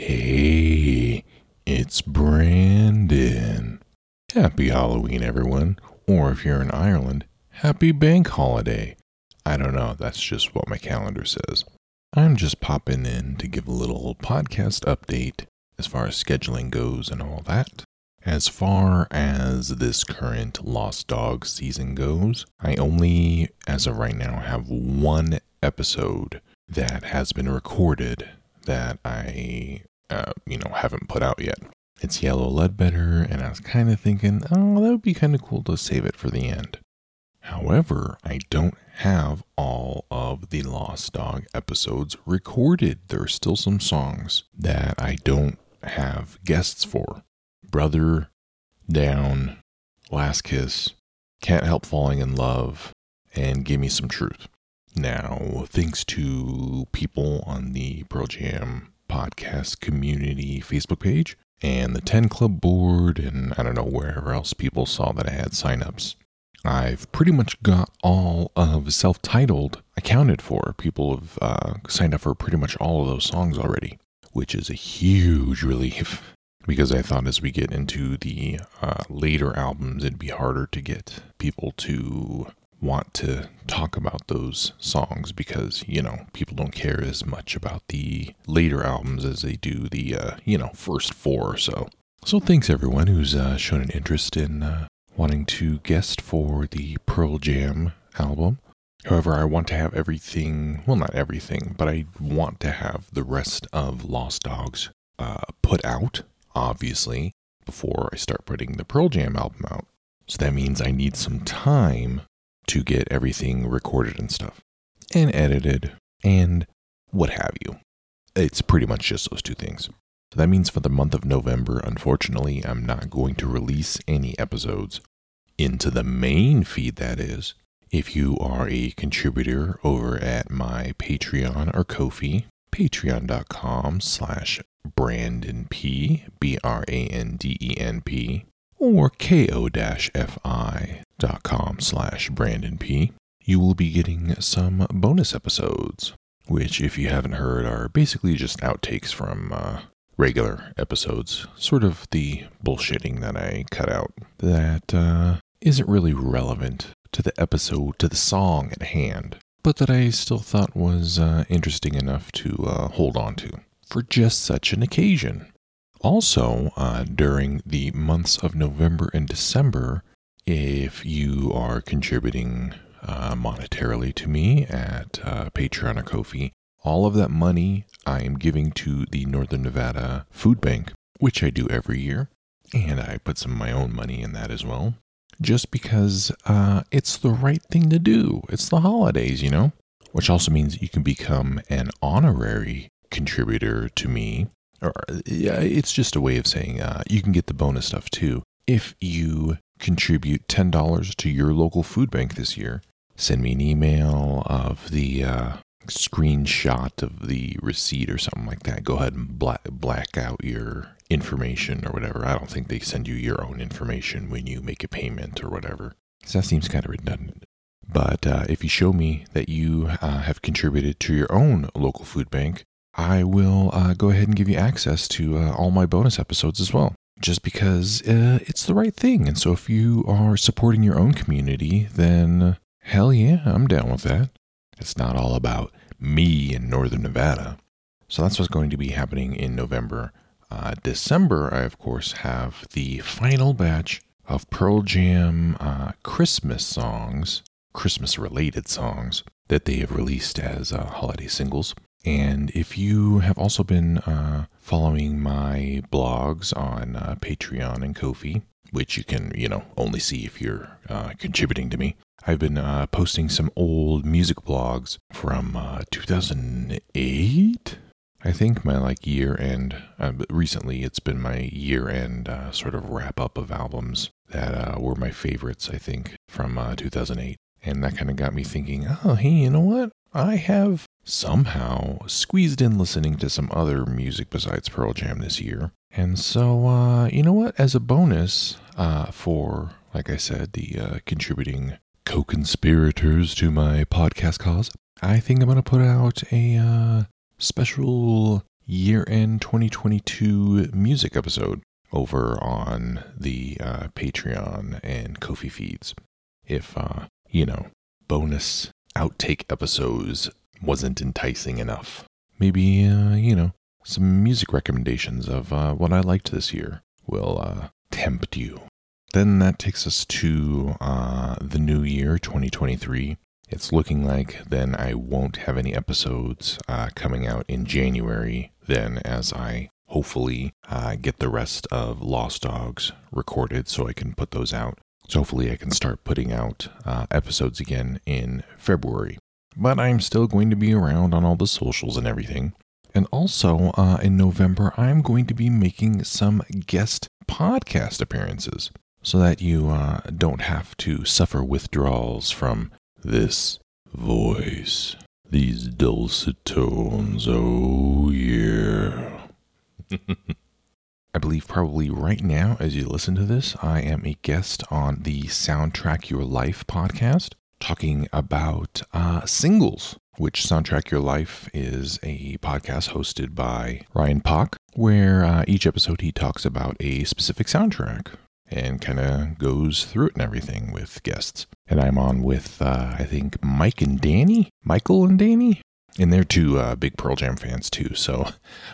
Hey, it's Branden. Happy Halloween, everyone. Or if you're in Ireland, happy bank holiday. I don't know, that's just what my calendar says. I'm just popping in to give a little podcast update as far as scheduling goes and all that. As far as this current Lost Dog season goes, I only, as of right now, have one episode that has been recorded that I, uh, you know, haven't put out yet. It's Yellow Ledbetter, and I was kind of thinking, oh, that would be kind of cool to save it for the end. However, I don't have all of the Lost Dog episodes recorded. There are still some songs that I don't have guests for. Brother, Down, Last Kiss, Can't Help Falling in Love, and Give Me Some Truth. Now, thanks to people on the Pearl Jam podcast community Facebook page and the 10 Club board, and I don't know wherever else people saw that I had signups. I've pretty much got all of self titled accounted for. People have uh, signed up for pretty much all of those songs already, which is a huge relief because I thought as we get into the uh, later albums, it'd be harder to get people to want to talk about those songs because, you know, people don't care as much about the later albums as they do the, uh, you know, first four or so. So thanks everyone who's uh, shown an interest in uh, wanting to guest for the Pearl Jam album. However, I want to have everything, well, not everything, but I want to have the rest of Lost Dogs uh, put out obviously, before I start putting the Pearl Jam album out. So that means I need some time to get everything recorded and stuff, and edited, and what have you. It's pretty much just those two things. So that means for the month of November, unfortunately, I'm not going to release any episodes into the main feed, that is. If you are a contributor over at my Patreon or Ko-fi, patreon.com slash Branden P, B R A N D E N P, or ko-fi.com slash Branden P, you will be getting some bonus episodes, which, if you haven't heard, are basically just outtakes from uh, regular episodes, sort of the bullshitting that I cut out that uh, not really relevant to the episode, to the song at hand, but that I still thought was uh, interesting enough to uh, hold on to for just such an occasion. Also, uh, during the months of November and December, if you are contributing uh, monetarily to me at uh, Patreon or Ko-fi, all of that money I am giving to the Northern Nevada Food Bank, which I do every year, and I put some of my own money in that as well, just because uh, it's the right thing to do. It's the holidays, you know? Which also means you can become an honorary contributor to me, or yeah, it's just a way of saying uh, you can get the bonus stuff too. If you contribute $10 to your local food bank this year, send me an email of the uh, screenshot of the receipt or something like that. Go ahead and black, black out your information or whatever. I don't think they send you your own information when you make a payment or whatever. Because that seems kind of redundant. But uh, if you show me that you uh, have contributed to your own local food bank, I will uh, go ahead and give you access to uh, all my bonus episodes as well, just because uh, it's the right thing. And so if you are supporting your own community, then hell yeah, I'm down with that. It's not all about me in Northern Nevada. So that's what's going to be happening in November. Uh, December, I of course have the final batch of Pearl Jam uh, Christmas songs, Christmas related songs that they have released as uh, holiday singles. And if you have also been uh, following my blogs on uh, Patreon and Ko-fi, which you can, you know, only see if you're uh, contributing to me, I've been uh, posting some old music blogs from uh, 2008. I think my like year end. Uh, recently, it's been my year end sort of wrap up of albums that were my favorites. I think from 2008, and that kind of got me thinking. Oh, hey, you know what? I have somehow squeezed in listening to some other music besides Pearl Jam this year. And so, uh, you know what? As a bonus uh, for, like I said, the uh, contributing co conspirators to my podcast cause, I think I'm going to put out a uh, special year end 2022 music episode over on the uh, Patreon and Ko-fi feeds. If, uh, you know, bonus outtake episodes wasn't enticing enough, maybe, uh, you know, some music recommendations of uh, what I liked this year will uh, tempt you. Then that takes us to uh, the new year, 2023. It's looking like then I won't have any episodes uh, coming out in January, then, as I hopefully uh, get the rest of Lost Dogs recorded so I can put those out. So hopefully I can start putting out uh, episodes again in February. But I'm still going to be around on all the socials and everything. And also uh, in November, I'm going to be making some guest podcast appearances so that you uh, don't have to suffer withdrawals from this voice, these dulcet tones. Oh, yeah. I believe probably right now, as you listen to this, I am a guest on the Soundtrack Your Life podcast, talking about uh, singles, which Soundtrack Your Life is a podcast hosted by Ryan Pock, where uh, each episode he talks about a specific soundtrack and kind of goes through it and everything with guests. And I'm on with, uh, I think, Mike and Danny, Michael and Danny. And they're two uh, big Pearl Jam fans too. So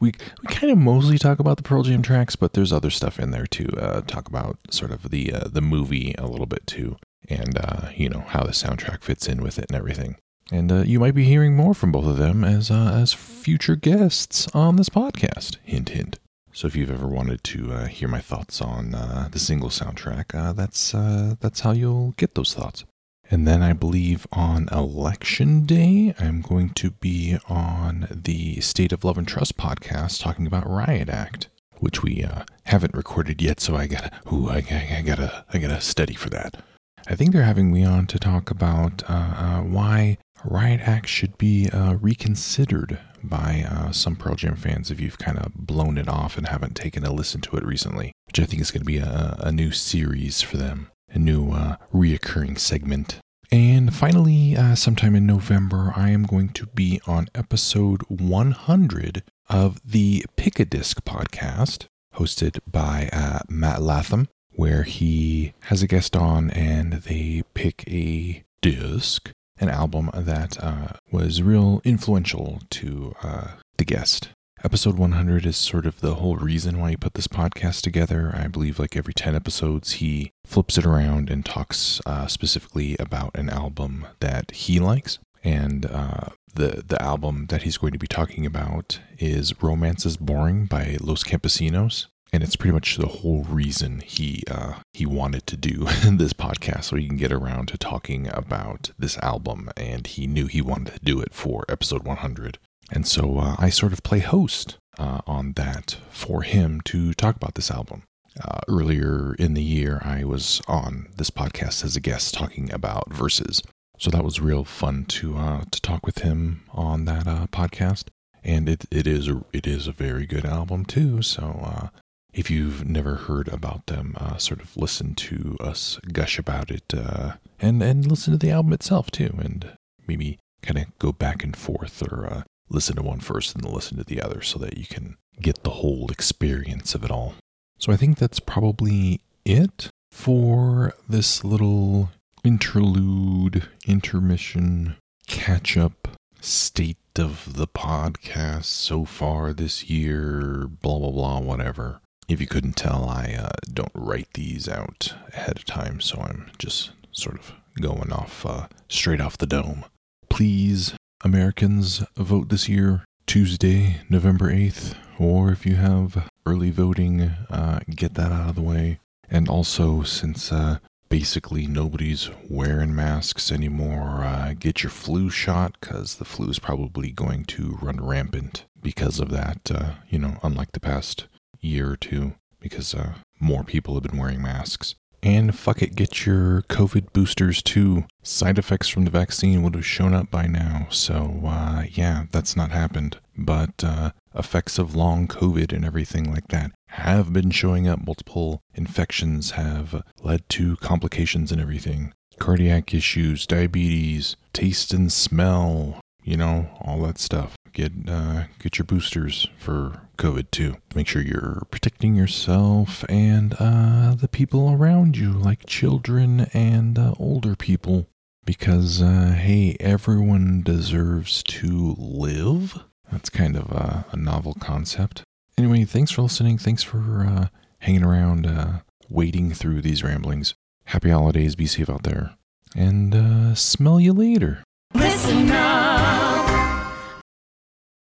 we, we kind of mostly talk about the Pearl Jam tracks, but there's other stuff in there too. Uh, talk about sort of the uh, the movie a little bit too, and uh, you know how the soundtrack fits in with it and everything. And uh, you might be hearing more from both of them as uh, as future guests on this podcast. Hint, hint. So if you've ever wanted to hear my thoughts on the single soundtrack, that's that's how you'll get those thoughts. And then I believe on election day, I'm going to be on the State of Love and Trust podcast talking about Riot Act, which we uh, haven't recorded yet. So I gotta, ooh, I, I, I, gotta, I gotta study for that. I think they're having me on to talk about uh, why Riot Act should be reconsidered by uh, some Pearl Jam fans if you've kind of blown it off and haven't taken a listen to it recently, which I think is going to be a, a, new series for them, a new uh, reoccurring segment. And finally, uh, sometime in November, I am going to be on episode 100 of the Pick a Disc podcast, hosted by uh, Matt Latham, where he has a guest on and they pick a disc an album that uh, was real influential to uh, the guest. Episode 100 is sort of the whole reason why he put this podcast together. I believe, like every 10 episodes, he flips it around and talks uh, specifically about an album that he likes. And uh, the, the album that he's going to be talking about is Romance is Boring by Los Campesinos and it's pretty much the whole reason he uh, he wanted to do this podcast so he can get around to talking about this album and he knew he wanted to do it for episode 100 and so uh, i sort of play host uh, on that for him to talk about this album. Uh, earlier in the year i was on this podcast as a guest talking about verses. So that was real fun to uh, to talk with him on that uh, podcast. And it, it is a, it is a very good album too. So if you've never heard about them, uh, sort of listen to us gush about it, uh, and and listen to the album itself too, and maybe kind of go back and forth, or uh, listen to one first and then listen to the other, so that you can get the whole experience of it all. So I think that's probably it for this little interlude, intermission, catch up state of the podcast so far this year, blah, blah, blah, whatever. If you couldn't tell, I uh, don't write these out ahead of time, so I'm just sort of going off uh, straight off the dome. Please, Americans, vote this year, Tuesday, November 8th, or if you have early voting, uh, get that out of the way. And also, since uh, basically nobody's wearing masks anymore, uh, get your flu shot because the flu is probably going to run rampant because of that. Uh, you know, unlike the past year or two because uh, more people have been wearing masks. And fuck it, get your COVID boosters too. Side effects from the vaccine would have shown up by now. So, uh, yeah, that's not happened. But uh, effects of long COVID and everything like that have been showing up. Multiple infections have led to complications and everything. Cardiac issues, diabetes, taste and smell, you know, all that stuff get uh, get your boosters for COVID too. Make sure you're protecting yourself and uh, the people around you, like children and uh, older people, because uh, hey, everyone deserves to live. That's kind of a, a novel concept. Anyway, thanks for listening. Thanks for uh, hanging around, uh, waiting through these ramblings. Happy holidays. Be safe out there, and smell you later. Listen up.